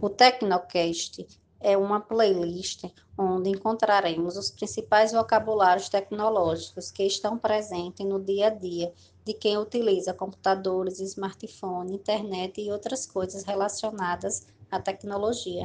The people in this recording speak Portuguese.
O Tecnocast é uma playlist onde encontraremos os principais vocabulários tecnológicos que estão presentes no dia a dia de quem utiliza computadores, smartphone, internet e outras coisas relacionadas à tecnologia.